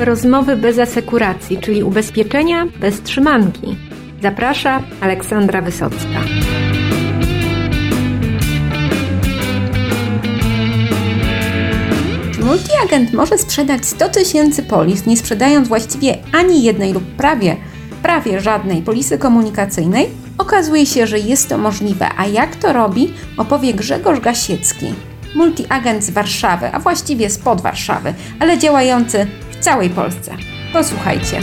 Rozmowy bez asekuracji, czyli ubezpieczenia bez trzymanki. Zaprasza Aleksandra Wysocka. Multiagent może sprzedać 100 tysięcy polis, nie sprzedając właściwie ani jednej lub prawie, prawie żadnej polisy komunikacyjnej? Okazuje się, że jest to możliwe, a jak to robi, opowie Grzegorz Gasiecki, multiagent z Warszawy, a właściwie spod Warszawy, ale działający w całej Polsce. Posłuchajcie.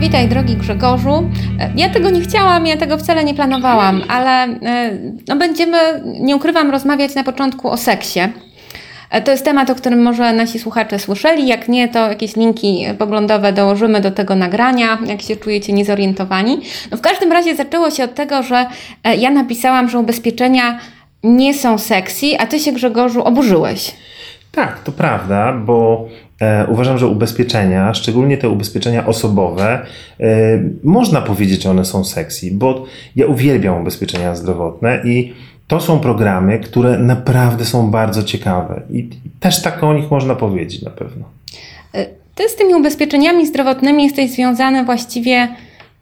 Witaj, drogi Grzegorzu. Ja tego nie chciałam, ja tego wcale nie planowałam, ale e, no, będziemy, nie ukrywam, rozmawiać na początku o seksie. E, to jest temat, o którym może nasi słuchacze słyszeli. Jak nie, to jakieś linki poglądowe dołożymy do tego nagrania, jak się czujecie niezorientowani. No w każdym razie zaczęło się od tego, że e, ja napisałam, że ubezpieczenia nie są sexy, a ty się Grzegorzu oburzyłeś. Tak, to prawda, bo e, uważam, że ubezpieczenia, szczególnie te ubezpieczenia osobowe, e, można powiedzieć, że one są sexy, bo ja uwielbiam ubezpieczenia zdrowotne i to są programy, które naprawdę są bardzo ciekawe i też tak o nich można powiedzieć na pewno. E, ty z tymi ubezpieczeniami zdrowotnymi jesteś związany właściwie,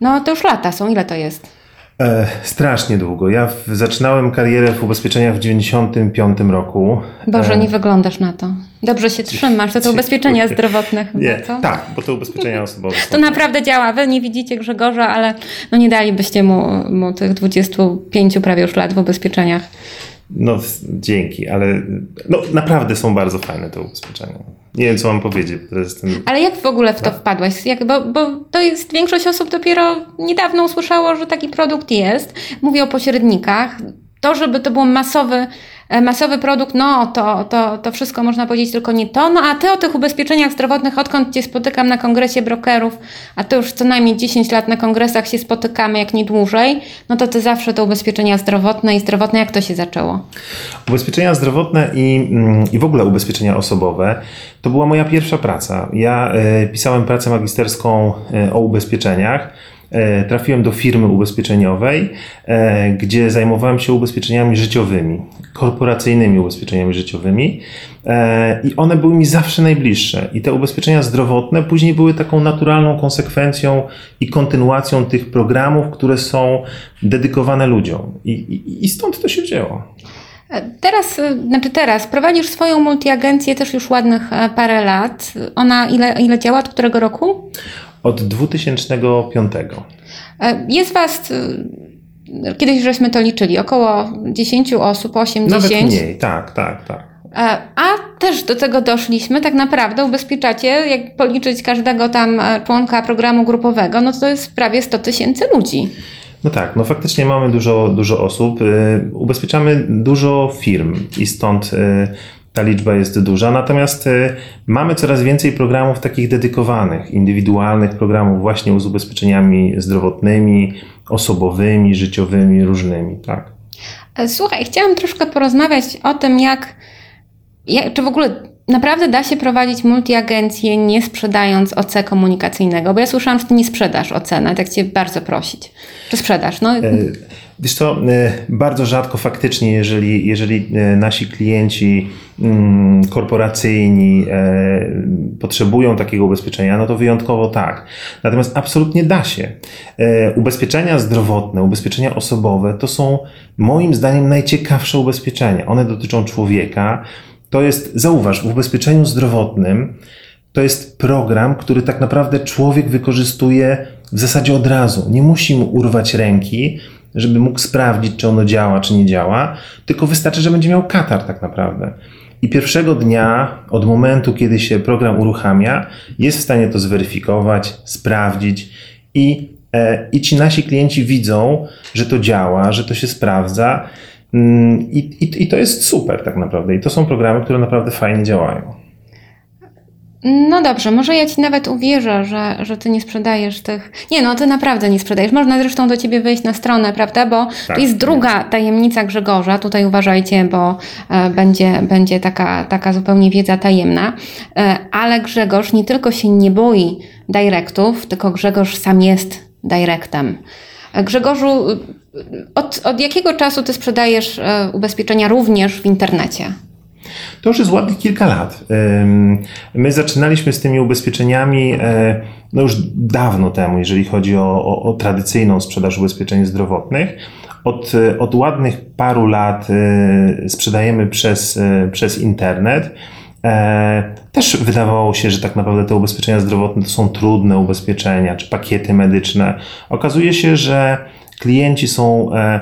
no to już lata są, ile to jest? E, strasznie długo. Ja w, zaczynałem karierę w ubezpieczeniach w 95 roku. Boże, e, nie wyglądasz na to. Dobrze się trzymasz, to te ubezpieczenia zdrowotne chyba, Nie, co? tak, bo to ubezpieczenia osobowe. To naprawdę działa. Wy nie widzicie Grzegorza, ale no nie dalibyście mu, mu tych 25 prawie już lat w ubezpieczeniach. No dzięki, ale no, naprawdę są bardzo fajne te ubezpieczenia. Nie wiem, co mam powiedzieć. Ten... Ale jak w ogóle w to wpadłaś? Jak, bo, bo to jest większość osób dopiero niedawno usłyszało, że taki produkt jest. Mówię o pośrednikach. To, żeby to był masowy masowy produkt, no to, to, to wszystko można powiedzieć, tylko nie to. No a ty o tych ubezpieczeniach zdrowotnych, odkąd cię spotykam na kongresie brokerów, a to już co najmniej 10 lat na kongresach się spotykamy, jak nie dłużej, no to ty zawsze te ubezpieczenia zdrowotne i zdrowotne, jak to się zaczęło? Ubezpieczenia zdrowotne i, mm, i w ogóle ubezpieczenia osobowe to była moja pierwsza praca. Ja y, pisałem pracę magisterską y, o ubezpieczeniach. E, trafiłem do firmy ubezpieczeniowej, e, gdzie zajmowałem się ubezpieczeniami życiowymi, korporacyjnymi ubezpieczeniami życiowymi e, i one były mi zawsze najbliższe. I te ubezpieczenia zdrowotne później były taką naturalną konsekwencją i kontynuacją tych programów, które są dedykowane ludziom. I, i, i stąd to się wzięło. Teraz, znaczy teraz, prowadzisz swoją multiagencję też już ładnych parę lat. Ona ile, ile działa? Od którego roku? Od 2005. E, jest Was, e, kiedyś żeśmy to liczyli, około 10 osób, 8-10. Nawet mniej, tak, tak, tak. E, a też do tego doszliśmy, tak naprawdę ubezpieczacie, jak policzyć każdego tam członka programu grupowego, no to jest prawie 100 tysięcy ludzi. No tak, no faktycznie mamy dużo, dużo osób. Ubezpieczamy dużo firm i stąd ta liczba jest duża, natomiast y, mamy coraz więcej programów takich dedykowanych, indywidualnych programów właśnie z ubezpieczeniami zdrowotnymi, osobowymi, życiowymi, różnymi, tak. E, słuchaj, chciałam troszkę porozmawiać o tym, jak, jak czy w ogóle naprawdę da się prowadzić multiagencję nie sprzedając OC komunikacyjnego, bo ja słyszałam, że ty nie sprzedasz OC, nawet jak cię bardzo prosić. Czy sprzedasz? No. E, wiesz co, e, bardzo rzadko faktycznie, jeżeli, jeżeli e, nasi klienci mm, korporacyjni potrzebują takiego ubezpieczenia, no to wyjątkowo tak. Natomiast absolutnie da się. Ubezpieczenia zdrowotne, ubezpieczenia osobowe to są moim zdaniem najciekawsze ubezpieczenia. One dotyczą człowieka, to jest, zauważ, w ubezpieczeniu zdrowotnym to jest program, który tak naprawdę człowiek wykorzystuje w zasadzie od razu. Nie musi mu urwać ręki, żeby mógł sprawdzić, czy ono działa, czy nie działa, tylko wystarczy, że będzie miał katar tak naprawdę. I pierwszego dnia, od momentu, kiedy się program uruchamia, jest w stanie to zweryfikować, sprawdzić i, e, i ci nasi klienci widzą, że to działa, że to się sprawdza I, i, I to jest super tak naprawdę. I to są programy, które naprawdę fajnie działają. No dobrze, może ja ci nawet uwierzę, że, że ty nie sprzedajesz tych. Nie, no ty naprawdę nie sprzedajesz. Można zresztą do ciebie wejść na stronę, prawda? Bo tak, to jest druga tajemnica Grzegorza. Tutaj uważajcie, bo e, będzie, będzie taka, taka zupełnie wiedza tajemna. E, ale Grzegorz nie tylko się nie boi dyrektów, tylko Grzegorz sam jest dyrektem. Grzegorzu, od, od jakiego czasu ty sprzedajesz ubezpieczenia również w internecie? To już jest ładnych kilka lat. My zaczynaliśmy z tymi ubezpieczeniami no już dawno temu, jeżeli chodzi o, o, o tradycyjną sprzedaż ubezpieczeń zdrowotnych. Od, od ładnych paru lat sprzedajemy przez, przez internet. E, też wydawało się, że tak naprawdę te ubezpieczenia zdrowotne to są trudne ubezpieczenia czy pakiety medyczne. Okazuje się, że klienci są e,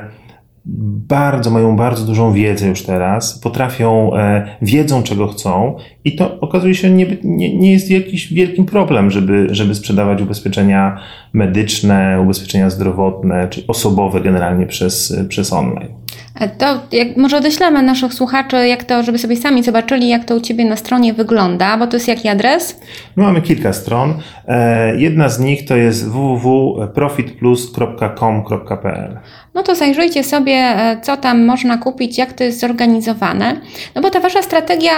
bardzo, mają bardzo dużą wiedzę już teraz, potrafią, e, wiedzą czego chcą i to okazuje się nie, nie, nie jest jakiś wielkim problem, żeby, żeby sprzedawać ubezpieczenia medyczne, ubezpieczenia zdrowotne czy osobowe generalnie przez, przez online. E, to jak, może odeślemy naszych słuchaczy, jak to, żeby sobie sami zobaczyli, jak to u Ciebie na stronie wygląda, bo to jest jaki adres? My mamy kilka stron. E, jedna z nich to jest www.profitplus.com.pl. No to zajrzyjcie sobie, e, co tam można kupić, jak to jest zorganizowane. No bo ta Wasza strategia,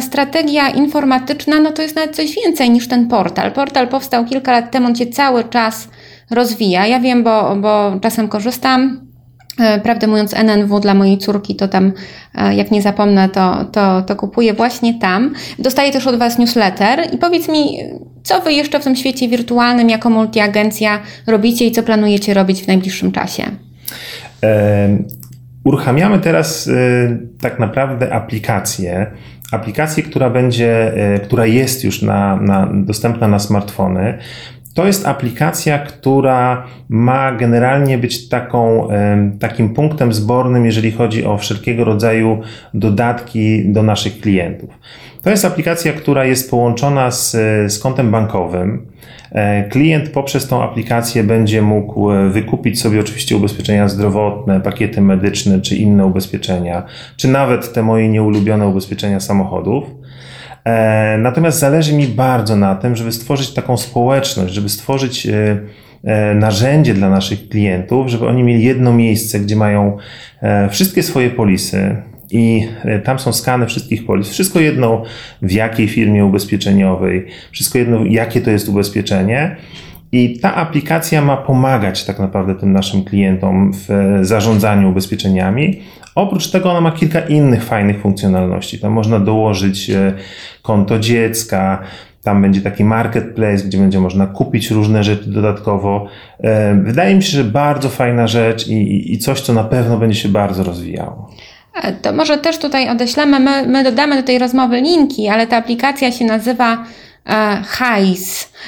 strategia informatyczna, no to jest nawet coś więcej niż ten portal. Portal powstał kilka lat temu, on się cały czas rozwija. Ja wiem, bo, bo czasem korzystam prawdę mówiąc, NNW dla mojej córki to tam, e, jak nie zapomnę, to, to, to kupuję właśnie tam. Dostaję też od Was newsletter i powiedz mi, co Wy jeszcze w tym świecie wirtualnym jako multiagencja robicie i co planujecie robić w najbliższym czasie? E, uruchamiamy teraz e, tak naprawdę aplikację, aplikację, która będzie, e, która jest już na, na, dostępna na smartfony. To jest aplikacja, która ma generalnie być taką, takim punktem zbornym, jeżeli chodzi o wszelkiego rodzaju dodatki do naszych klientów. To jest aplikacja, która jest połączona z, z kontem bankowym. E, klient poprzez tą aplikację będzie mógł e, wykupić sobie oczywiście ubezpieczenia zdrowotne, pakiety medyczne czy inne ubezpieczenia, czy nawet te moje nieulubione ubezpieczenia samochodów. E, natomiast zależy mi bardzo na tym, żeby stworzyć taką społeczność, żeby stworzyć e, e, narzędzie dla naszych klientów, żeby oni mieli jedno miejsce, gdzie mają wszystkie swoje polisy, i tam są skany wszystkich polis. Wszystko jedno w jakiej firmie ubezpieczeniowej, wszystko jedno jakie to jest ubezpieczenie. I ta aplikacja ma pomagać tak naprawdę tym naszym klientom w zarządzaniu ubezpieczeniami. Oprócz tego ona ma kilka innych fajnych funkcjonalności. Tam można dołożyć e, konto dziecka, tam będzie taki marketplace, gdzie będzie można kupić różne rzeczy dodatkowo. E, wydaje mi się, że bardzo fajna rzecz i, i coś, co na pewno będzie się bardzo rozwijało. E, to może też tutaj odeślemy, my, my dodamy do tej rozmowy linki, ale ta aplikacja się nazywa e,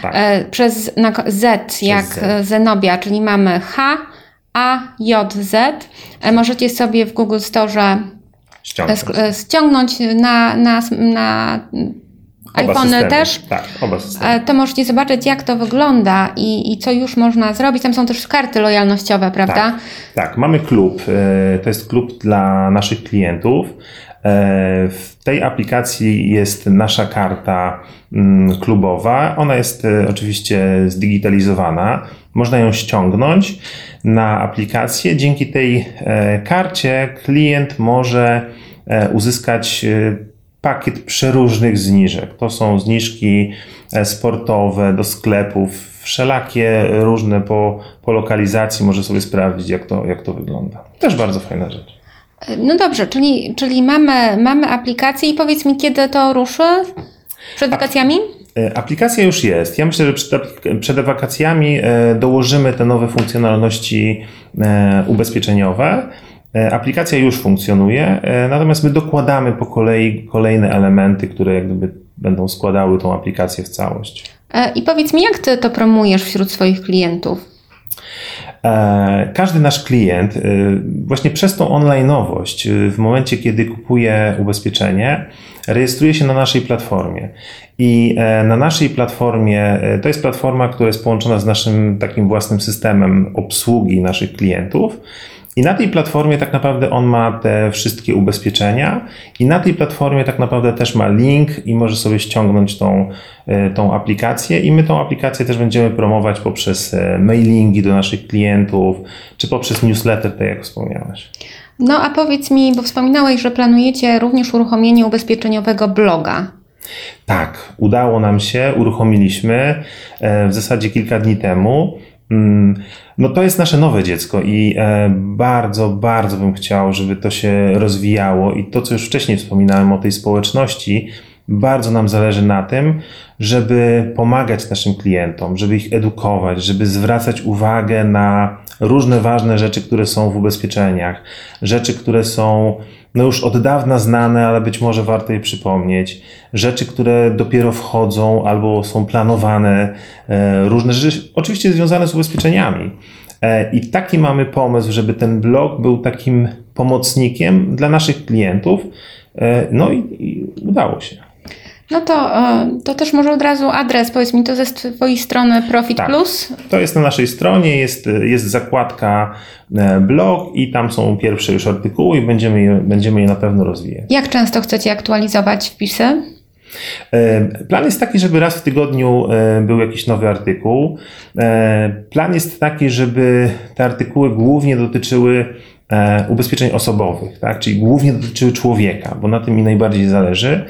tak. przez na, Z, przez jak Z. Zenobia, czyli mamy H, A, J, Z. E, możecie sobie w Google Store ściągnąć, e, ściągnąć na, na, na iPhone też. Tak, oba systemy. To możecie zobaczyć, jak to wygląda i, i co już można zrobić. Tam są też karty lojalnościowe, prawda? Tak, tak. mamy klub. To jest klub dla naszych klientów. E, w tej aplikacji jest nasza karta mm, klubowa. Ona jest e, oczywiście zdigitalizowana. Można ją ściągnąć na aplikację. Dzięki tej e, karcie klient może uzyskać pakiet przeróżnych zniżek. To są zniżki sportowe do sklepów, wszelakie różne po, po lokalizacji. Może sobie sprawdzić, jak to, jak to wygląda. Też bardzo fajna rzecz. No dobrze, czyli, czyli mamy, mamy aplikację i powiedz mi, kiedy to ruszy? Przed wakacjami? E, aplikacja już jest. Ja myślę, że przed, przed wakacjami e, dołożymy te nowe funkcjonalności e, ubezpieczeniowe. Aplikacja już funkcjonuje, natomiast my dokładamy po kolei kolejne elementy, które jak gdyby będą składały tą aplikację w całość. I powiedz mi, jak ty to promujesz wśród swoich klientów? E, każdy nasz klient, e, właśnie przez tą onlineowość, e, w momencie kiedy kupuje ubezpieczenie, rejestruje się na naszej platformie. I na naszej platformie, to jest platforma, która jest połączona z naszym takim własnym systemem obsługi naszych klientów. I na tej platformie tak naprawdę on ma te wszystkie ubezpieczenia i na tej platformie tak naprawdę też ma link i może sobie ściągnąć tą, e, tą aplikację i my tą aplikację też będziemy promować poprzez e, mailingi do naszych klientów czy poprzez newsletter, tak jak wspomniałaś. No a powiedz mi, bo wspominałeś, że planujecie również uruchomienie ubezpieczeniowego bloga. Tak, udało nam się, uruchomiliśmy e, w zasadzie kilka dni temu. Mm, no to jest nasze nowe dziecko i e, bardzo, bardzo bym chciał, żeby to się rozwijało i to, co już wcześniej wspominałem o tej społeczności, bardzo nam zależy na tym, żeby pomagać naszym klientom, żeby ich edukować, żeby zwracać uwagę na różne ważne rzeczy, które są w ubezpieczeniach, rzeczy, które są no już od dawna znane, ale być może warto je przypomnieć, rzeczy, które dopiero wchodzą albo są planowane, e, różne rzeczy, oczywiście związane z ubezpieczeniami. E, I taki mamy pomysł, żeby ten blog był takim pomocnikiem dla naszych klientów. E, no i, i udało się. No to, e, to też może od razu adres, powiedz mi, to ze Twojej strony Profit tak, Plus? To jest na naszej stronie, jest, jest zakładka e, blog i tam są pierwsze już artykuły i będziemy je, będziemy je na pewno rozwijać. Jak często chcecie aktualizować wpisy? E, plan jest taki, żeby raz w tygodniu był jakiś nowy artykuł. Plan jest taki, żeby te artykuły głównie dotyczyły ubezpieczeń osobowych, tak? czyli głównie dotyczyły człowieka, bo na tym mi najbardziej zależy.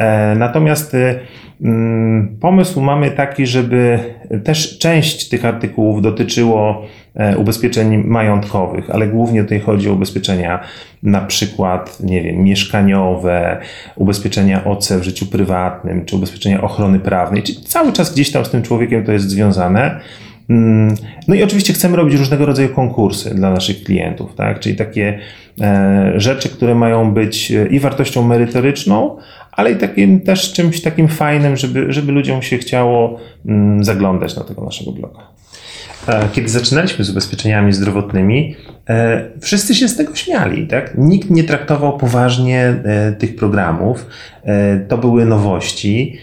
E, natomiast y, mm, pomysł mamy taki, żeby też część tych artykułów dotyczyło e, ubezpieczeń majątkowych, ale głównie tutaj chodzi o ubezpieczenia na przykład, nie wiem, mieszkaniowe, ubezpieczenia OC w życiu prywatnym, czy ubezpieczenia ochrony prawnej, czyli cały czas gdzieś tam z tym człowiekiem to jest związane. Mm, no i oczywiście chcemy robić różnego rodzaju konkursy dla naszych klientów, tak? czyli takie e, rzeczy, które mają być i wartością merytoryczną, ale i takim też czymś takim fajnym, żeby, żeby ludziom się chciało mm, zaglądać na tego naszego bloga. E, kiedy zaczynaliśmy z ubezpieczeniami zdrowotnymi, e, wszyscy się z tego śmiali. Tak? Nikt nie traktował poważnie e, tych programów. To były nowości,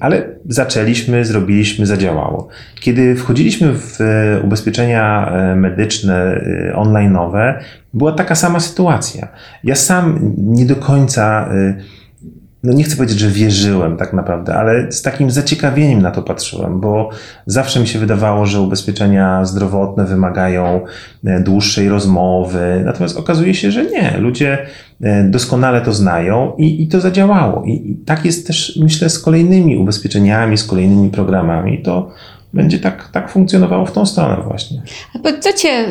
ale zaczęliśmy, zrobiliśmy, zadziałało. Kiedy wchodziliśmy w ubezpieczenia medyczne, online'owe, była taka sama sytuacja. Ja sam nie do końca no nie chcę powiedzieć, że wierzyłem tak naprawdę, ale z takim zaciekawieniem na to patrzyłem, bo zawsze mi się wydawało, że ubezpieczenia zdrowotne wymagają e, dłuższej rozmowy, natomiast okazuje się, że nie. Ludzie e, doskonale to znają i, i to zadziałało. I, I tak jest też, myślę, z kolejnymi ubezpieczeniami, z kolejnymi programami. To będzie tak, tak funkcjonowało w tą stronę właśnie. A co cię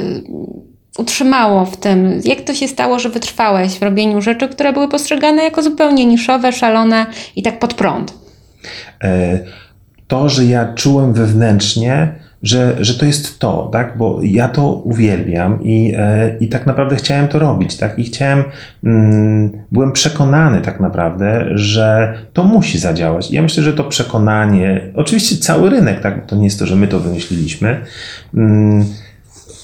utrzymało w tym? Jak to się stało, że wytrwałeś w robieniu rzeczy, które były postrzegane jako zupełnie niszowe, szalone i tak pod prąd? E, to, że ja czułem wewnętrznie, że, że to jest to, tak? Bo ja to uwielbiam i, e, i tak naprawdę chciałem to robić, tak? I chciałem, mm, byłem przekonany tak naprawdę, że to musi zadziałać. Ja myślę, że to przekonanie, oczywiście cały rynek, tak? To nie jest to, że my to wymyśliliśmy. Mm,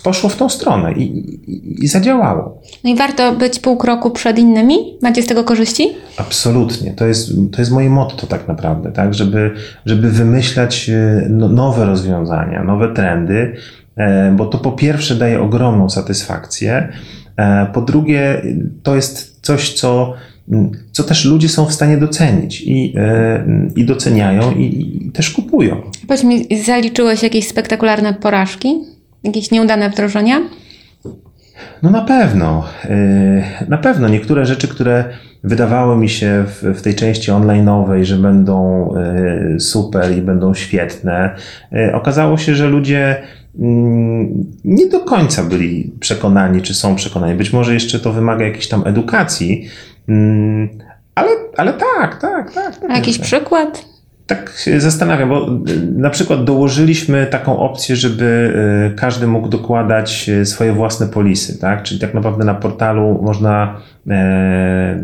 poszło w tą stronę i, i, i, zadziałało. No i warto być pół kroku przed innymi? Macie z tego korzyści? Absolutnie. To jest, to jest moje motto tak naprawdę, tak? Żeby, żeby wymyślać e, no, nowe rozwiązania, nowe trendy, e, bo to po pierwsze daje ogromną satysfakcję, e, po drugie to jest coś, co co też ludzie są w stanie docenić i, i doceniają i, i też kupują. Powiedz mi, zaliczyłeś jakieś spektakularne porażki? Jakieś nieudane wdrożenia? No na pewno. Y, na pewno niektóre rzeczy, które wydawały mi się w, w tej części online'owej, że będą y, super i będą świetne, y, okazało się, że ludzie mm, nie do końca byli przekonani, czy są przekonani. Być może jeszcze to wymaga jakiejś tam edukacji, mm, ale, ale tak, tak, tak. A jakiś przykład? Tak się zastanawiam, bo y, na przykład dołożyliśmy taką opcję, żeby y, każdy mógł dokładać y, swoje własne polisy, tak? Czyli tak naprawdę na portalu można e,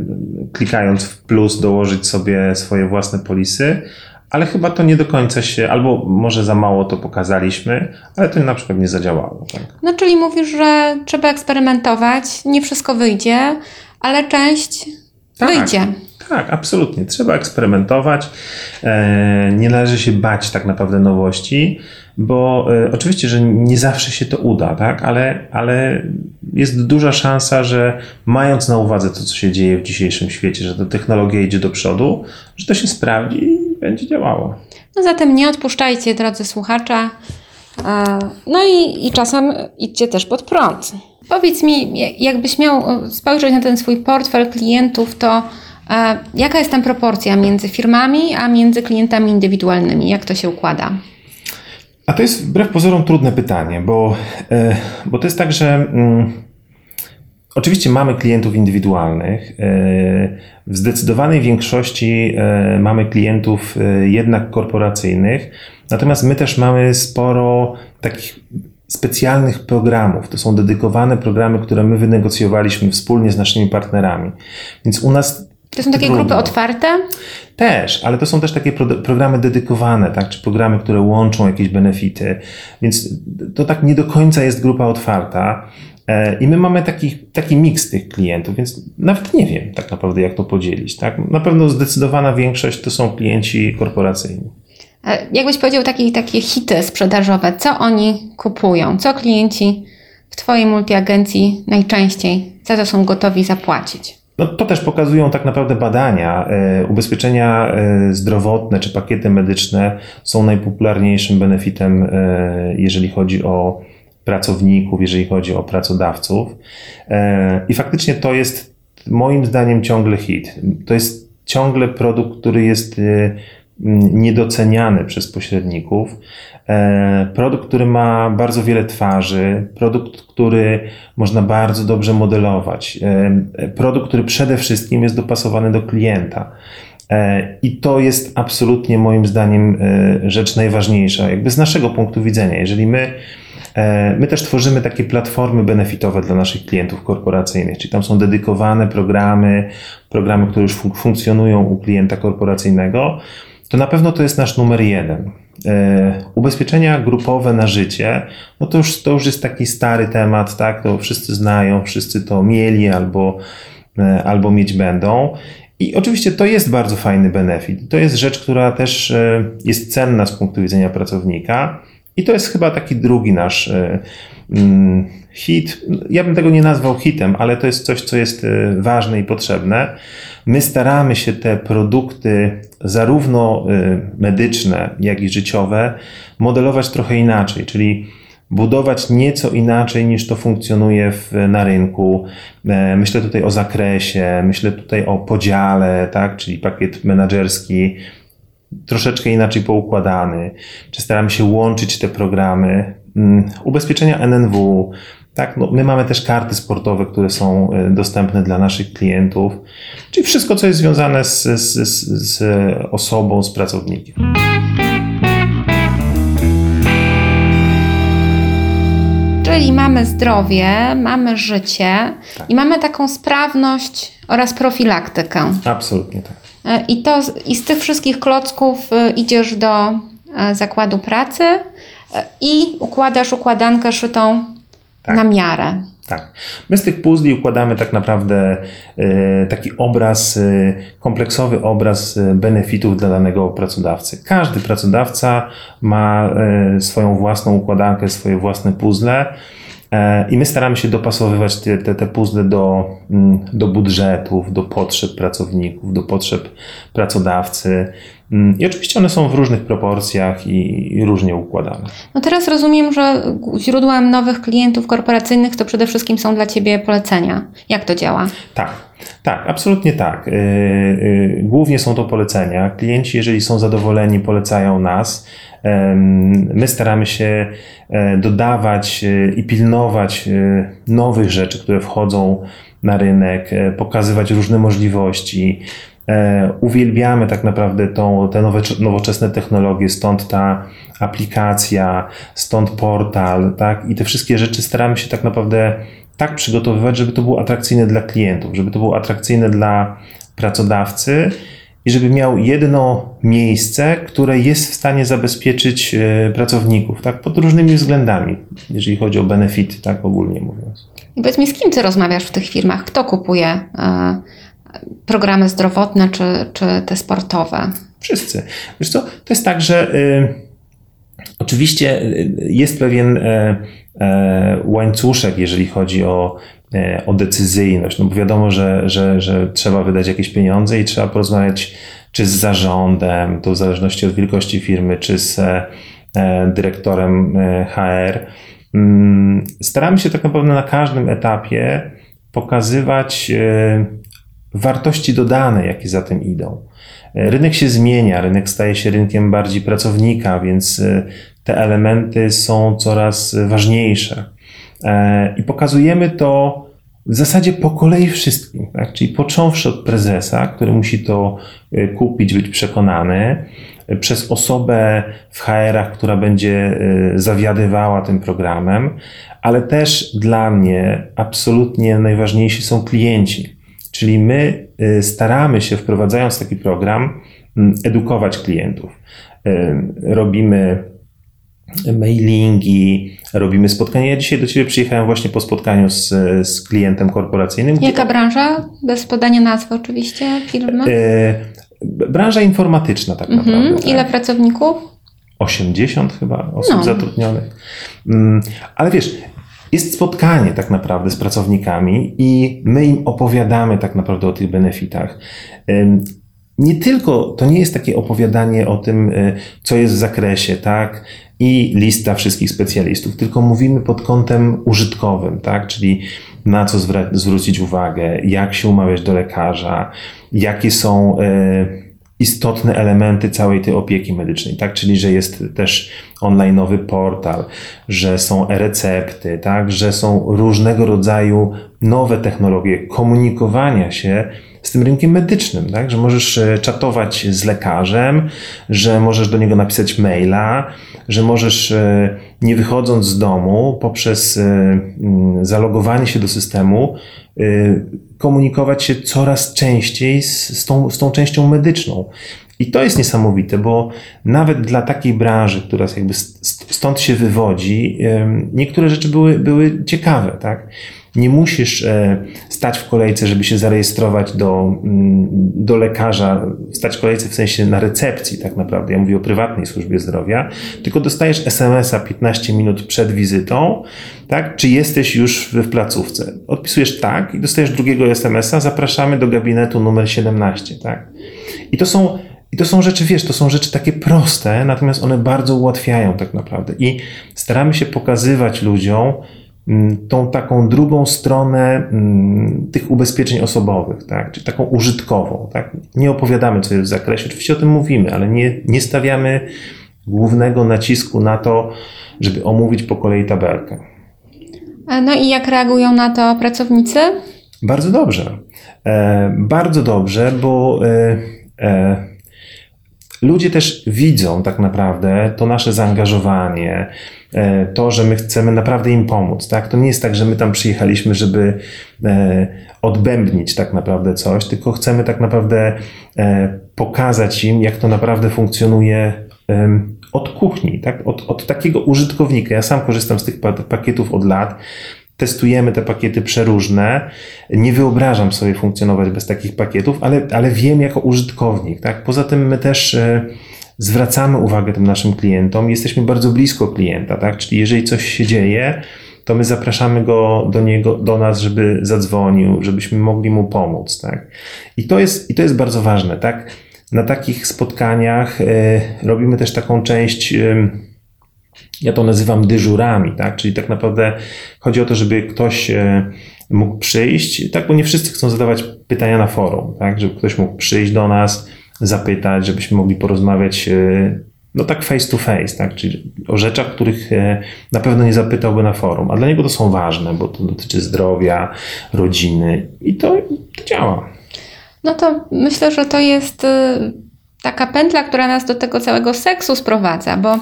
klikając w plus dołożyć sobie swoje własne polisy, ale chyba to nie do końca się, albo może za mało to pokazaliśmy, ale to na przykład nie zadziałało. Tak? No czyli mówisz, że trzeba eksperymentować, nie wszystko wyjdzie, ale część tak. wyjdzie. Tak, absolutnie. Trzeba eksperymentować. E, nie należy się bać tak naprawdę nowości, bo e, oczywiście, że nie zawsze się to uda, tak? ale, ale jest duża szansa, że mając na uwadze to, co się dzieje w dzisiejszym świecie, że ta technologia idzie do przodu, że to się sprawdzi i będzie działało. No zatem nie odpuszczajcie, drodzy słuchacze. E, no i, i czasem idźcie też pod prąd. Powiedz mi, jakbyś miał spojrzeć na ten swój portfel klientów, to Jaka jest tam proporcja między firmami, a między klientami indywidualnymi? Jak to się układa? A to jest wbrew pozorom trudne pytanie, bo, e, bo to jest tak, że mm, oczywiście mamy klientów indywidualnych. E, w zdecydowanej większości e, mamy klientów jednak korporacyjnych, natomiast my też mamy sporo takich specjalnych programów. To są dedykowane programy, które my wynegocjowaliśmy wspólnie z naszymi partnerami. Więc u nas to są takie trudno. grupy otwarte? Też, ale to są też takie pro programy dedykowane, tak? czy programy, które łączą jakieś benefity. Więc to tak nie do końca jest grupa otwarta. E, I my mamy taki, taki miks tych klientów, więc nawet nie wiem tak naprawdę, jak to podzielić. Tak? Na pewno zdecydowana większość to są klienci korporacyjni. Jakbyś powiedział takie, takie hity sprzedażowe, co oni kupują, co klienci w Twojej multiagencji najczęściej, za to są gotowi zapłacić? No, to też pokazują tak naprawdę badania. E, ubezpieczenia e, zdrowotne czy pakiety medyczne są najpopularniejszym benefitem, e, jeżeli chodzi o pracowników, jeżeli chodzi o pracodawców. I faktycznie to jest moim zdaniem ciągle hit. To jest ciągle produkt, który jest niedoceniany przez pośredników. E, produkt, który ma bardzo wiele twarzy, produkt, który można bardzo dobrze modelować, e, produkt, który przede wszystkim jest dopasowany do klienta. E, I to jest absolutnie moim zdaniem rzecz najważniejsza, jakby z naszego punktu widzenia. Jeżeli my My też tworzymy takie platformy benefitowe dla naszych klientów korporacyjnych, czyli tam są dedykowane programy, programy, które już fun funkcjonują u klienta korporacyjnego, to na pewno to jest nasz numer jeden. E, ubezpieczenia grupowe na życie, no to już, to już jest taki stary temat, tak? To wszyscy znają, wszyscy to mieli albo, e, albo mieć będą. I oczywiście to jest bardzo fajny benefit. To jest rzecz, która też e, jest cenna z punktu widzenia pracownika. I to jest chyba taki drugi nasz mm, hit. Ja bym tego nie nazwał hitem, ale to jest coś, co jest ważne i potrzebne. My staramy się te produkty, zarówno y, medyczne, jak i życiowe, modelować trochę inaczej, czyli budować nieco inaczej niż to funkcjonuje w, na rynku. E, myślę tutaj o zakresie, myślę tutaj o podziale, tak, czyli pakiet menedżerski troszeczkę inaczej poukładany, czy staramy się łączyć te programy. Mm, ubezpieczenia NNW, tak, no my mamy też karty sportowe, które są e, dostępne dla naszych klientów, czyli wszystko, co jest związane z, z, z osobą, z pracownikiem. Czyli mamy zdrowie, mamy życie tak. i mamy taką sprawność oraz profilaktykę. Absolutnie tak. E, I, to, I z tych wszystkich klocków e, idziesz do zakładu pracy i układasz układankę szytą tak. na miarę. Tak. My z tych puzli układamy tak naprawdę e, taki obraz, e, kompleksowy obraz e, benefitów dla danego pracodawcy. Każdy pracodawca ma swoją własną układankę, swoje własne puzzle. I my staramy się dopasowywać te, te, te puzzle do, mm, do budżetów, do potrzeb pracowników, do potrzeb pracodawcy. Mm, I oczywiście one są w różnych proporcjach i, różnie układane. No teraz rozumiem, że źródłem nowych klientów korporacyjnych to przede wszystkim są dla Ciebie polecenia. Jak to działa? Tak, tak, absolutnie tak. Y, y, głównie są to polecenia. Klienci, jeżeli są zadowoleni, polecają nas. My staramy się e, dodawać e, i pilnować e, nowych rzeczy, które wchodzą na rynek, pokazywać różne możliwości. Uwielbiamy tak naprawdę tą, te nowoczesne technologie, stąd ta aplikacja, stąd portal, tak? I te wszystkie rzeczy staramy się tak naprawdę tak przygotowywać, żeby to było atrakcyjne dla klientów, żeby to było atrakcyjne dla pracodawcy i żeby miał jedno miejsce, które jest w stanie zabezpieczyć e, pracowników, tak, pod różnymi względami, jeżeli chodzi o benefity, tak ogólnie mówiąc. I powiedz mi, z kim ty rozmawiasz w tych firmach? Kto kupuje e, programy zdrowotne czy, czy te sportowe? Wszyscy. Wiesz co, to jest tak, że y, oczywiście jest pewien y, y, łańcuszek, jeżeli chodzi o E, o decyzyjność, no bo wiadomo, że, że, że trzeba wydać jakieś pieniądze i trzeba porozmawiać czy z zarządem, to w zależności od wielkości firmy, czy z dyrektorem HR. Mm, staramy się tak naprawdę na każdym etapie pokazywać wartości dodane, jakie za tym idą. Rynek się zmienia, rynek staje się rynkiem bardziej pracownika, więc te elementy są coraz ważniejsze. E, I pokazujemy to w zasadzie po kolei wszystkim, tak? czyli począwszy od prezesa, który musi to e, kupić, być przekonany, przez osobę w HR-ach, która będzie zawiadywała tym programem, ale też dla mnie absolutnie najważniejsi są klienci. Czyli my staramy się, wprowadzając taki program, edukować klientów. Robimy mailingi, robimy spotkania. Ja dzisiaj do Ciebie przyjechałem właśnie po spotkaniu z, z klientem korporacyjnym. Jaka branża? Bez podania nazwy oczywiście firmy? E, branża informatyczna tak mhm. naprawdę. Tak. Ile pracowników? 80 chyba osób no. zatrudnionych. Mm, ale wiesz, jest spotkanie tak naprawdę z pracownikami i my im opowiadamy tak naprawdę o tych benefitach. Nie tylko, to nie jest takie opowiadanie o tym, e, co jest w zakresie, tak, i lista wszystkich specjalistów, tylko mówimy pod kątem użytkowym, tak, czyli na co zwrócić uwagę, jak się umawiać do lekarza, jakie są e, istotne elementy całej tej opieki medycznej, tak? Czyli, że jest też online'owy portal, że są e-recepty, tak? Że są różnego rodzaju nowe technologie komunikowania się z tym rynkiem medycznym, tak? że możesz e, czatować z lekarzem, że możesz do niego napisać maila, że możesz e, nie wychodząc z domu poprzez e, zalogowanie się do systemu komunikować się coraz częściej z, z, tą, z tą częścią medyczną. I to jest niesamowite, bo nawet dla takiej branży, która jakby stąd się wywodzi, niektóre rzeczy były, były ciekawe, tak? Nie musisz e, stać w kolejce, żeby się zarejestrować do, mm, do lekarza, stać w kolejce w sensie na recepcji, tak naprawdę. Ja mówię o prywatnej służbie zdrowia, tylko dostajesz SMS-a 15 minut przed wizytą, tak? Czy jesteś już w placówce? Odpisujesz tak i dostajesz drugiego SMS-a, zapraszamy do gabinetu numer 17, tak? I to są i to są rzeczy, wiesz, to są rzeczy takie proste, natomiast one bardzo ułatwiają tak naprawdę. I staramy się pokazywać ludziom, tą taką drugą stronę mm, tych ubezpieczeń osobowych, tak? czyli taką użytkową. Tak? Nie opowiadamy, co jest w zakresie, oczywiście o tym mówimy, ale nie, nie stawiamy głównego nacisku na to, żeby omówić po kolei tabelkę. No i jak reagują na to pracownicy? Bardzo dobrze. E, bardzo dobrze, bo e, e, ludzie też widzą tak naprawdę to nasze zaangażowanie, e, to, że my chcemy naprawdę im pomóc. Tak? To nie jest tak, że my tam przyjechaliśmy, żeby e, odbębnić tak naprawdę coś, tylko chcemy tak naprawdę e, pokazać im, jak to naprawdę funkcjonuje od kuchni, tak? od, od takiego użytkownika. Ja sam korzystam z tych pakietów od lat testujemy te pakiety przeróżne. Nie wyobrażam sobie funkcjonować bez takich pakietów, ale, ale wiem jako użytkownik. Tak? Poza tym my też e, zwracamy uwagę tym naszym klientom, jesteśmy bardzo blisko klienta, tak? czyli jeżeli coś się dzieje, to my zapraszamy go do niego, do nas, żeby zadzwonił, żebyśmy mogli mu pomóc, tak? I to jest, i to jest bardzo ważne, tak? Na takich spotkaniach y, robimy też taką część y, ja to nazywam dyżurami, tak? Czyli tak naprawdę chodzi o to, żeby ktoś e, mógł przyjść, tak, bo nie wszyscy chcą zadawać pytania na forum, tak? Żeby ktoś mógł przyjść do nas, zapytać, żebyśmy mogli porozmawiać e, no tak face to face, tak? Czyli o rzeczach, których e, na pewno nie zapytałby na forum, a dla niego to są ważne, bo to dotyczy zdrowia, rodziny i to, to działa. No to myślę, że to jest taka pętla, która nas do tego całego seksu sprowadza, bo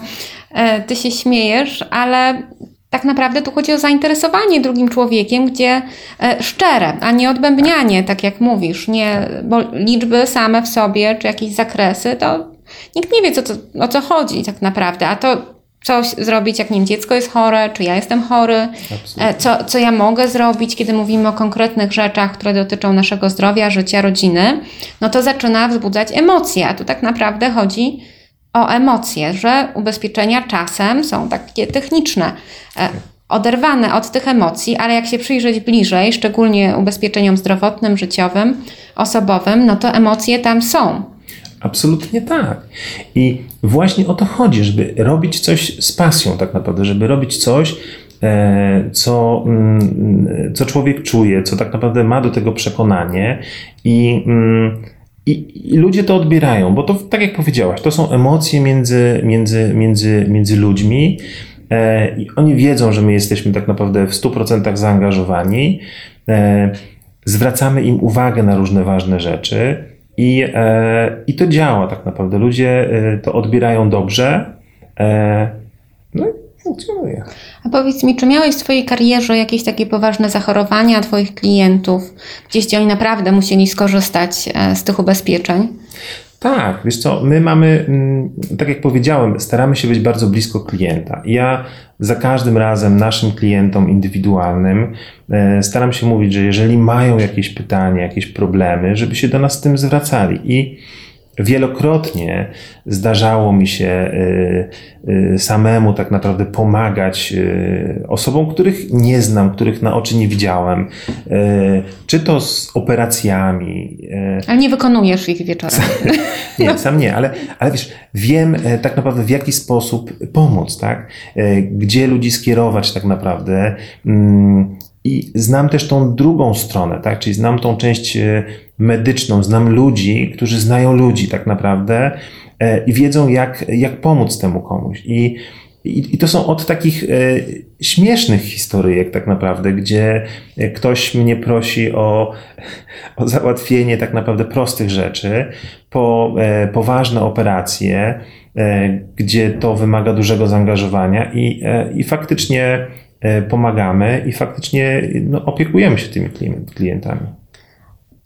ty się śmiejesz, ale tak naprawdę tu chodzi o zainteresowanie drugim człowiekiem, gdzie e, szczere, a nie odbębnianie, tak jak mówisz, nie, bo liczby same w sobie, czy jakieś zakresy, to nikt nie wie, co, co, o co chodzi tak naprawdę, a to coś zrobić, jak nie wiem, dziecko jest chore, czy ja jestem chory, e, co, co ja mogę zrobić, kiedy mówimy o konkretnych rzeczach, które dotyczą naszego zdrowia, życia, rodziny, no to zaczyna wzbudzać emocje, a tu tak naprawdę chodzi o emocje, że ubezpieczenia czasem są takie techniczne, e, oderwane od tych emocji, ale jak się przyjrzeć bliżej, szczególnie ubezpieczeniom zdrowotnym, życiowym, osobowym, no to emocje tam są. Absolutnie tak. I właśnie o to chodzi, żeby robić coś z pasją, tak naprawdę, żeby robić coś, e, co, mm, co człowiek czuje, co tak naprawdę ma do tego przekonanie i, mm, i, I, ludzie to odbierają, bo to, tak jak powiedziałaś, to są emocje między, między, między, między ludźmi. E, I oni wiedzą, że my jesteśmy tak naprawdę w 100% zaangażowani. E, zwracamy im uwagę na różne ważne rzeczy i, e, i to działa tak naprawdę. Ludzie e, to odbierają dobrze. Funkcjonuje. A powiedz mi, czy miałeś w swojej karierze jakieś takie poważne zachorowania Twoich klientów, gdzieś gdzie oni naprawdę musieli skorzystać e, z tych ubezpieczeń? Tak, wiesz co, my mamy, mm, tak jak powiedziałem, staramy się być bardzo blisko klienta. Ja za każdym razem naszym klientom indywidualnym e, staram się mówić, że jeżeli mają jakieś pytania, jakieś problemy, żeby się do nas z tym zwracali. I Wielokrotnie zdarzało mi się y, y, samemu tak naprawdę pomagać y, osobom, których nie znam, których na oczy nie widziałem, czy to z operacjami. Ale nie wykonujesz ich wieczorem. nie, sam nie, ale, ale wiesz, wiem e, tak naprawdę w jaki sposób pomóc, tak? E, gdzie ludzi skierować tak naprawdę. I znam też tą drugą stronę, tak? Czyli znam tą część e, medyczną, znam ludzi, którzy znają ludzi tak naprawdę e, i wiedzą, jak, jak pomóc temu komuś. I, i, I to są od takich e, śmiesznych historyjek, tak naprawdę, gdzie ktoś mnie prosi o, o załatwienie tak naprawdę prostych rzeczy, po poważne operacje, gdzie to wymaga dużego zaangażowania i, i faktycznie pomagamy i faktycznie no, opiekujemy się tymi klientami.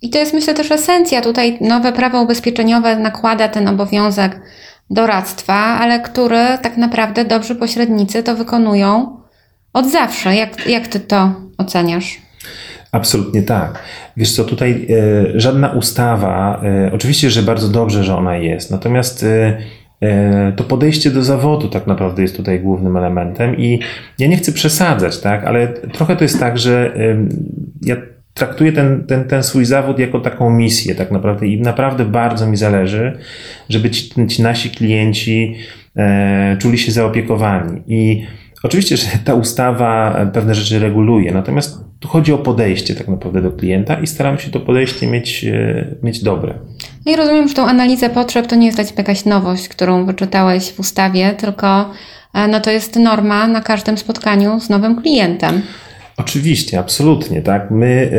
I to jest myślę też esencja. Tutaj nowe prawo ubezpieczeniowe nakłada ten obowiązek doradztwa, ale który tak naprawdę dobrzy pośrednicy to wykonują od zawsze. Jak, jak ty to oceniasz? Absolutnie tak. Wiesz co, tutaj e, żadna ustawa, e, oczywiście, że bardzo dobrze, że ona jest, natomiast e, e to podejście do zawodu tak naprawdę jest tutaj głównym elementem i ja nie chcę przesadzać, tak, ale trochę to jest tak, że ja traktuję ten, ten, ten swój zawód jako taką misję tak naprawdę i naprawdę bardzo mi zależy, żeby ci, ci nasi klienci e, czuli się zaopiekowani. I oczywiście, że ta ustawa pewne rzeczy reguluje, natomiast tu chodzi o podejście tak naprawdę do klienta i staram się to podejście mieć, e, mieć dobre. No i rozumiem, że tą analizę potrzeb to nie jest dla Ciebie jakaś nowość, którą wyczytałeś w ustawie, tylko e, no to jest norma na każdym spotkaniu z nowym klientem. Oczywiście, absolutnie, tak. My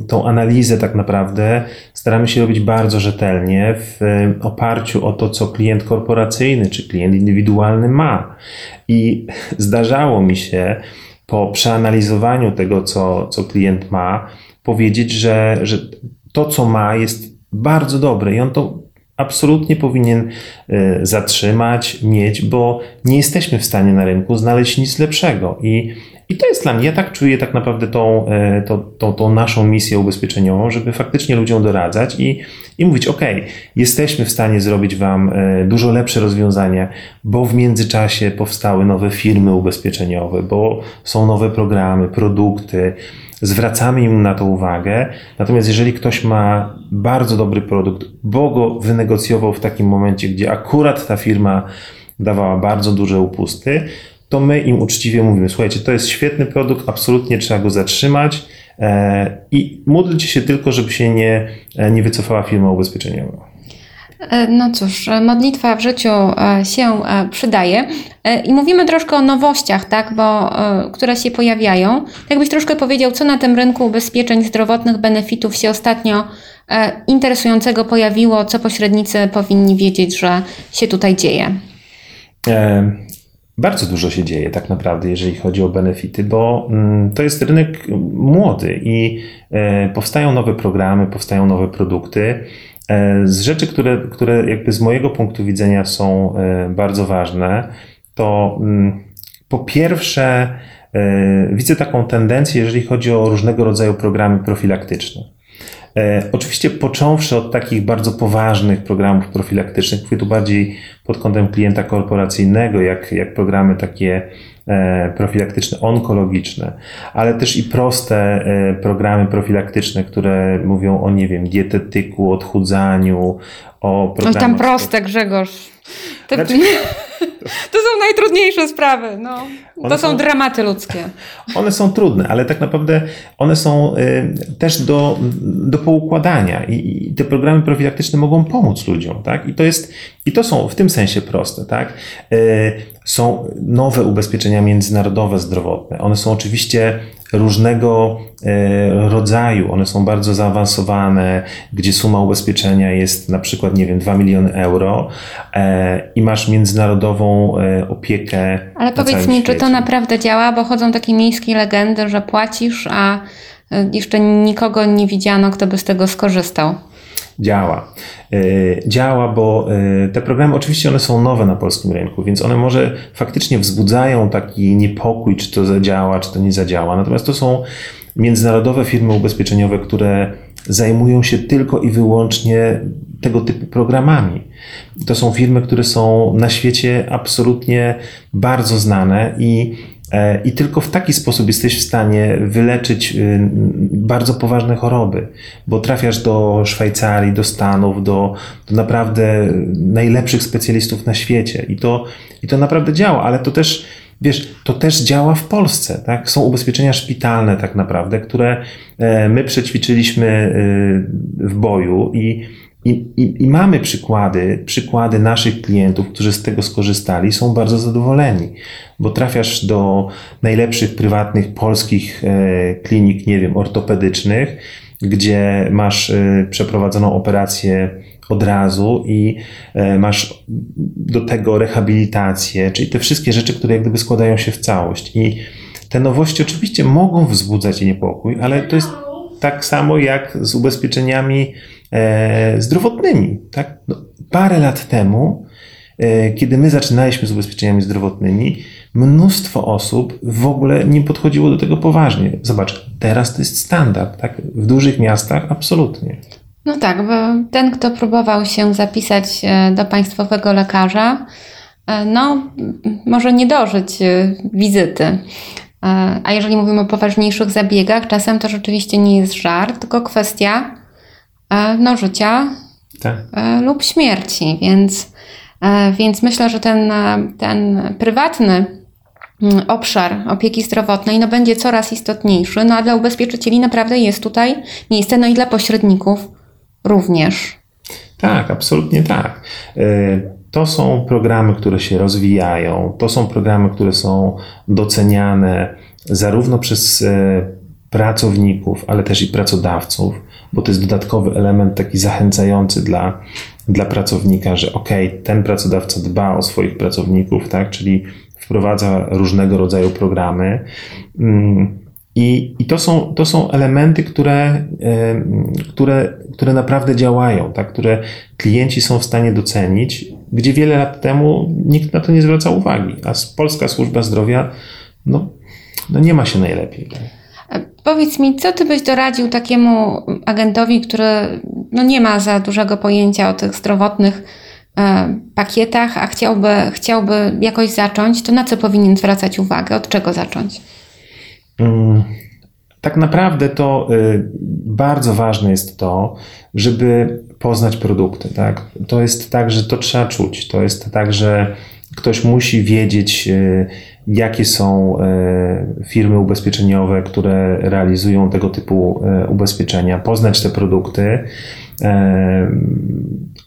y, tą analizę tak naprawdę staramy się robić bardzo rzetelnie w y, oparciu o to, co klient korporacyjny czy klient indywidualny ma. I zdarzało mi się po przeanalizowaniu tego, co, co klient ma, powiedzieć, że, że to, co ma, jest bardzo dobre i on to absolutnie powinien y, zatrzymać, mieć, bo nie jesteśmy w stanie na rynku znaleźć nic lepszego. I i to jest dla mnie, ja tak czuję tak naprawdę tą, e, tą, tą, tą naszą misję ubezpieczeniową, żeby faktycznie ludziom doradzać i, i mówić, ok, jesteśmy w stanie zrobić Wam e, dużo lepsze rozwiązania, bo w międzyczasie powstały nowe firmy ubezpieczeniowe, bo są nowe programy, produkty, zwracamy im na to uwagę. Natomiast jeżeli ktoś ma bardzo dobry produkt, bo go wynegocjował w takim momencie, gdzie akurat ta firma dawała bardzo duże upusty, to my im uczciwie mówimy, słuchajcie, to jest świetny produkt, absolutnie trzeba go zatrzymać e, i módlcie się tylko, żeby się nie, e, nie wycofała firma ubezpieczeniowa. E, no cóż, modlitwa w życiu się przydaje. I mówimy troszkę o nowościach, tak, bo, które się pojawiają. Jakbyś troszkę powiedział, co na tym rynku ubezpieczeń zdrowotnych benefitów się ostatnio interesującego pojawiło, co pośrednicy powinni wiedzieć, że się tutaj dzieje? Bardzo dużo się dzieje tak naprawdę, jeżeli chodzi o benefity, bo mm, to jest rynek młody i e, powstają nowe programy, powstają nowe produkty. E, z rzeczy, które, które jakby z mojego punktu widzenia są e, bardzo ważne, to mm, po pierwsze widzę taką tendencję, jeżeli chodzi o różnego rodzaju programy profilaktyczne. E, oczywiście począwszy od takich bardzo poważnych programów profilaktycznych, mówię tu bardziej pod kątem klienta korporacyjnego, jak, jak programy takie e, profilaktyczne, onkologiczne, ale też i proste e, programy profilaktyczne, które mówią o, nie wiem, dietetyku, odchudzaniu, o programach... No tam proste, Grzegorz. Znaczy, To są najtrudniejsze sprawy. No. To są, są, dramaty ludzkie. One są trudne, ale tak naprawdę one są y, też do, do poukładania i, i, te programy profilaktyczne mogą pomóc ludziom, tak? I to jest, i to są w tym sensie proste, tak? Y, są nowe ubezpieczenia międzynarodowe zdrowotne. One są oczywiście różnego e, rodzaju, one są bardzo zaawansowane, gdzie suma ubezpieczenia jest na przykład, nie wiem, 2 miliony euro e, i masz międzynarodową e, opiekę. Ale powiedz mi, czy to naprawdę działa, bo chodzą takie miejskie legendy, że płacisz, a jeszcze nikogo nie widziano, kto by z tego skorzystał. Działa. E, działa, bo e, te programy oczywiście one są nowe na polskim rynku, więc one może faktycznie wzbudzają taki niepokój, czy to zadziała, czy to nie zadziała. Natomiast to są międzynarodowe firmy ubezpieczeniowe, które zajmują się tylko i wyłącznie tego typu programami. To są firmy, które są na świecie absolutnie bardzo znane i I tylko w taki sposób jesteś w stanie wyleczyć y, bardzo poważne choroby, bo trafiasz do Szwajcarii, do Stanów, do, do naprawdę najlepszych specjalistów na świecie. I to, I to naprawdę działa, ale to też, wiesz, to też działa w Polsce. Tak? Są ubezpieczenia szpitalne, tak naprawdę, które e, my przećwiczyliśmy y, w boju i i, i, I, mamy przykłady, przykłady naszych klientów, którzy z tego skorzystali, są bardzo zadowoleni, bo trafiasz do najlepszych prywatnych polskich e, klinik, nie wiem, ortopedycznych, gdzie masz e, przeprowadzoną operację od razu i e, masz do tego rehabilitację, czyli te wszystkie rzeczy, które jak gdyby składają się w całość. I te nowości oczywiście mogą wzbudzać niepokój, ale to jest tak samo jak z ubezpieczeniami zdrowotnymi. Tak? No, parę lat temu, e, kiedy my zaczynaliśmy z ubezpieczeniami zdrowotnymi, mnóstwo osób w ogóle nie podchodziło do tego poważnie. Zobacz, teraz to jest standard, tak? W dużych miastach absolutnie. No tak, bo ten, kto próbował się zapisać e, do państwowego lekarza, e, no, może nie dożyć e, wizyty. A jeżeli mówimy o poważniejszych zabiegach, czasem to rzeczywiście nie jest żart, tylko kwestia no, życia tak. lub śmierci. Więc, więc myślę, że ten, ten prywatny mm, obszar opieki zdrowotnej no, będzie coraz istotniejszy, no a dla ubezpieczycieli naprawdę jest tutaj miejsce, no i dla pośredników również. Tak, absolutnie tak. To są programy, które się rozwijają, to są programy, które są doceniane zarówno przez e, pracowników, ale też i pracodawców, bo to jest dodatkowy element taki zachęcający dla, dla pracownika, że ok, ten pracodawca dba o swoich pracowników, tak, czyli wprowadza różnego rodzaju programy. Mm, I, i to, są, to są elementy, które, które, które naprawdę działają, tak? które klienci są w stanie docenić, gdzie wiele lat temu nikt na to nie zwracał uwagi, a Polska Służba Zdrowia no, no nie ma się najlepiej. Tak? Powiedz mi, co ty byś doradził takiemu agentowi, który no nie ma za dużego pojęcia o tych zdrowotnych e, pakietach, a chciałby, chciałby jakoś zacząć, to na co powinien zwracać uwagę? Od czego zacząć? Hmm. Tak naprawdę to y, bardzo ważne jest to, żeby poznać produkty. Tak? To jest tak, że to trzeba czuć. To jest tak, że ktoś musi wiedzieć, y, jakie są y, firmy ubezpieczeniowe, które realizują tego typu ubezpieczenia, poznać te produkty.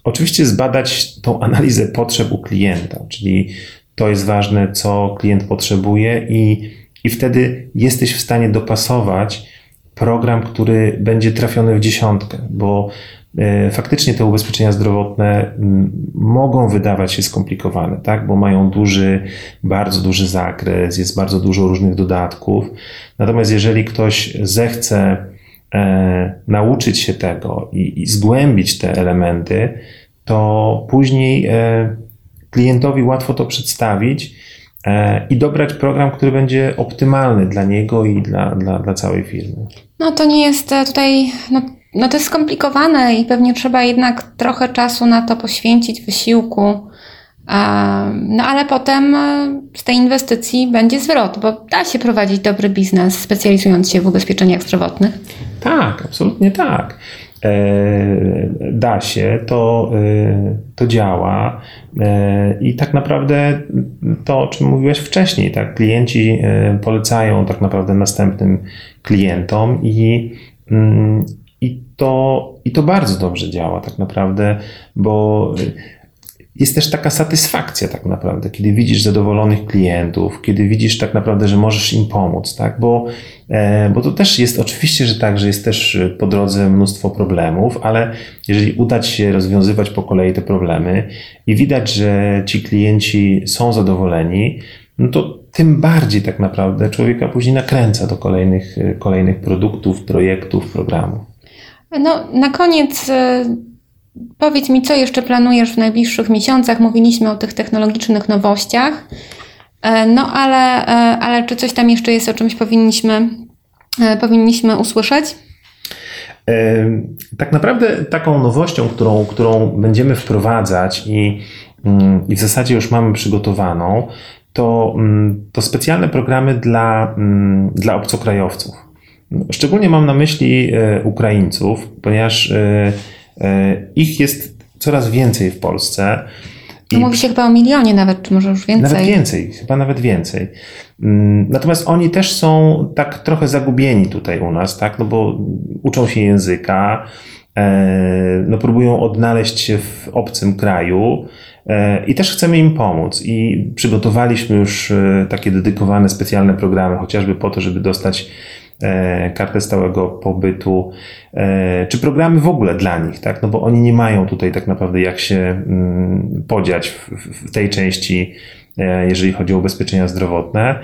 Oczywiście zbadać tą analizę potrzeb u klienta, czyli to jest ważne, co klient potrzebuje i i wtedy jesteś w stanie dopasować program, który będzie trafiony w dziesiątkę, bo e, faktycznie te ubezpieczenia zdrowotne mogą wydawać się skomplikowane, tak? bo mają duży, bardzo duży zakres, jest bardzo dużo różnych dodatków. Natomiast jeżeli ktoś zechce e, nauczyć się tego i, i zgłębić te elementy, to później e, klientowi łatwo to przedstawić E, i dobrać program, który będzie optymalny dla niego i dla, dla, dla całej firmy. No to nie jest e, tutaj, no, no to jest skomplikowane i pewnie trzeba jednak trochę czasu na to poświęcić, wysiłku. E, no ale potem z tej inwestycji będzie zwrot, bo da się prowadzić dobry biznes specjalizując się w ubezpieczeniach zdrowotnych. Tak, absolutnie tak. da się, to, to działa i tak naprawdę to, o czym mówiłeś wcześniej, tak, klienci polecają tak naprawdę następnym klientom i, mm, i, to, i to bardzo dobrze działa tak naprawdę, bo jest też taka satysfakcja tak naprawdę, kiedy widzisz zadowolonych klientów, kiedy widzisz tak naprawdę, że możesz im pomóc, tak? Bo, e, bo to też jest oczywiście, że tak, że jest też po drodze mnóstwo problemów, ale jeżeli uda Ci się rozwiązywać po kolei te problemy i widać, że ci klienci są zadowoleni, no to tym bardziej tak naprawdę człowieka później nakręca do kolejnych, kolejnych produktów, projektów, programów. No, na koniec e, Powiedz mi, co jeszcze planujesz w najbliższych miesiącach? Mówiliśmy o tych technologicznych nowościach, e, no ale, e, ale czy coś tam jeszcze jest, o czymś powinniśmy, powinniśmy usłyszeć? Tak naprawdę taką nowością, którą, którą będziemy wprowadzać i, mm, i w zasadzie już mamy przygotowaną, to, mm, to specjalne programy dla, mm, dla obcokrajowców. Szczególnie mam na myśli Ukraińców, ponieważ E, ich jest coraz więcej w Polsce. I Mówi się chyba o milionie nawet, czy może już więcej. Nawet więcej, chyba nawet więcej. Mm, natomiast oni też są tak trochę zagubieni tutaj u nas, tak? No bo uczą się języka, e, no próbują odnaleźć się w obcym kraju e, i też chcemy im pomóc. I przygotowaliśmy już takie dedykowane specjalne programy, chociażby po to, żeby dostać E, kartę stałego pobytu, e, czy programy w ogóle dla nich, tak? No bo oni nie mają tutaj tak naprawdę jak się mm, podziać w, tej części, e, jeżeli chodzi o ubezpieczenia zdrowotne.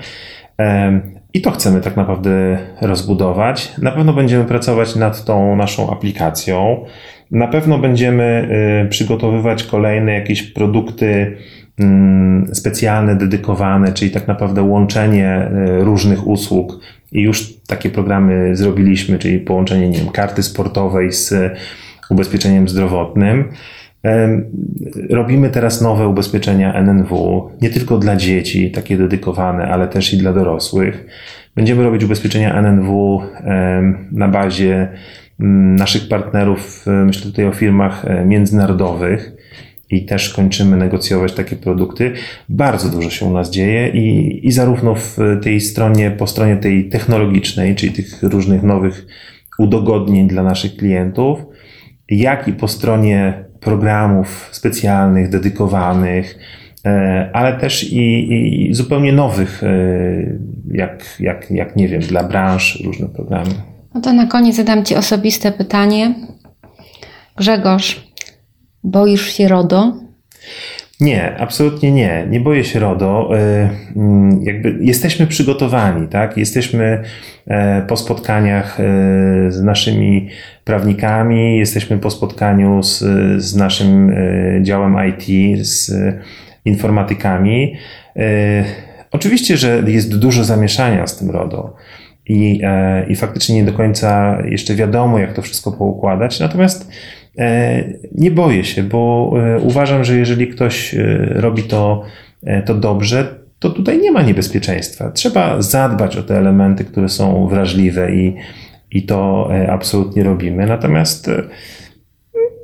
I to chcemy tak naprawdę rozbudować. Na pewno będziemy pracować nad tą naszą aplikacją. Na pewno będziemy przygotowywać kolejne jakieś produkty specjalne, dedykowane, czyli tak naprawdę łączenie różnych usług i już takie programy zrobiliśmy, czyli połączenie nie wiem, karty sportowej z ubezpieczeniem zdrowotnym. Robimy teraz nowe ubezpieczenia NNW, nie tylko dla dzieci, takie dedykowane, ale też i dla dorosłych. Będziemy robić ubezpieczenia NNW na bazie mm, naszych partnerów, myślę tutaj o firmach e, międzynarodowych i też kończymy negocjować takie produkty. Bardzo dużo się u nas dzieje i, i zarówno w tej stronie, po stronie tej technologicznej, czyli tych różnych nowych udogodnień dla naszych klientów, jak i po stronie programów specjalnych, dedykowanych, e, ale też i, i zupełnie nowych, e, jak, jak, jak nie wiem, dla branż różne programy. No to na koniec zadam Ci osobiste pytanie. Grzegorz, Boisz się RODO? Nie, absolutnie nie. Nie boję się RODO. E, mm, jakby jesteśmy przygotowani, tak? Jesteśmy e, po spotkaniach e, z naszymi prawnikami, jesteśmy po spotkaniu z, z naszym działem IT, z informatykami. Oczywiście, że jest dużo zamieszania z tym RODO. I, I faktycznie nie do końca jeszcze wiadomo, jak to wszystko poukładać. Natomiast nie boję się, bo e, uważam, że jeżeli ktoś e, robi to, to dobrze, to tutaj nie ma niebezpieczeństwa. Trzeba zadbać o te elementy, które są wrażliwe i, i to absolutnie robimy. Natomiast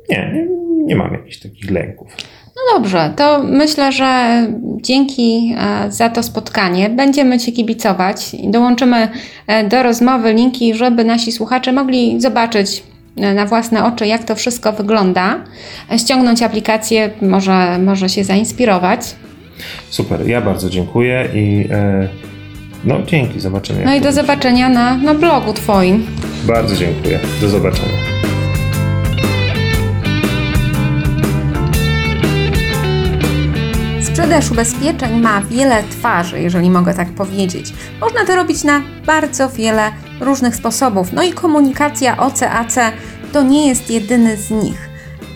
nie, nie, nie mam jakichś takich lęków. No dobrze, to myślę, że dzięki za to spotkanie będziemy Cię kibicować. Dołączymy do rozmowy linki, żeby nasi słuchacze mogli zobaczyć na własne oczy, jak to wszystko wygląda, ściągnąć aplikację, może, może się zainspirować. Super, ja bardzo dziękuję i e, no dzięki, zobaczymy. No i do zobaczenia na, na blogu Twoim. Bardzo dziękuję, do zobaczenia. Sprzedaż ubezpieczeń ma wiele twarzy, jeżeli mogę tak powiedzieć. Można to robić na bardzo wiele różnych sposobów. No i komunikacja OCAC to nie jest jedyny z nich.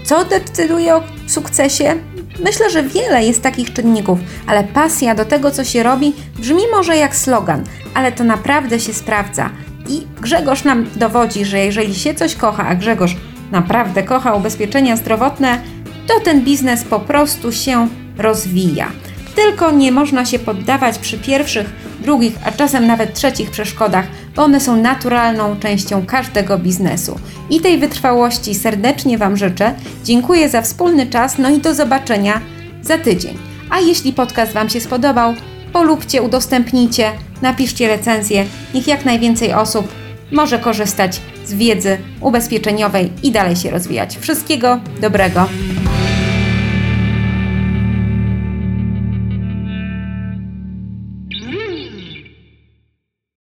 Co decyduje o sukcesie? Myślę, że wiele jest takich czynników, ale pasja do tego, co się robi, brzmi może jak slogan, ale to naprawdę się sprawdza. I Grzegorz nam dowodzi, że jeżeli się coś kocha, a Grzegorz naprawdę kocha ubezpieczenia zdrowotne, to ten biznes po prostu się rozwija. Tylko nie można się poddawać przy pierwszych, drugich, a czasem nawet trzecich przeszkodach, bo one są naturalną częścią każdego biznesu. I tej wytrwałości serdecznie Wam życzę. Dziękuję za wspólny czas, no i do zobaczenia za tydzień. A jeśli podcast Wam się spodobał, polubcie, udostępnijcie, napiszcie recenzję. Niech jak najwięcej osób może korzystać z wiedzy ubezpieczeniowej i dalej się rozwijać. Wszystkiego dobrego.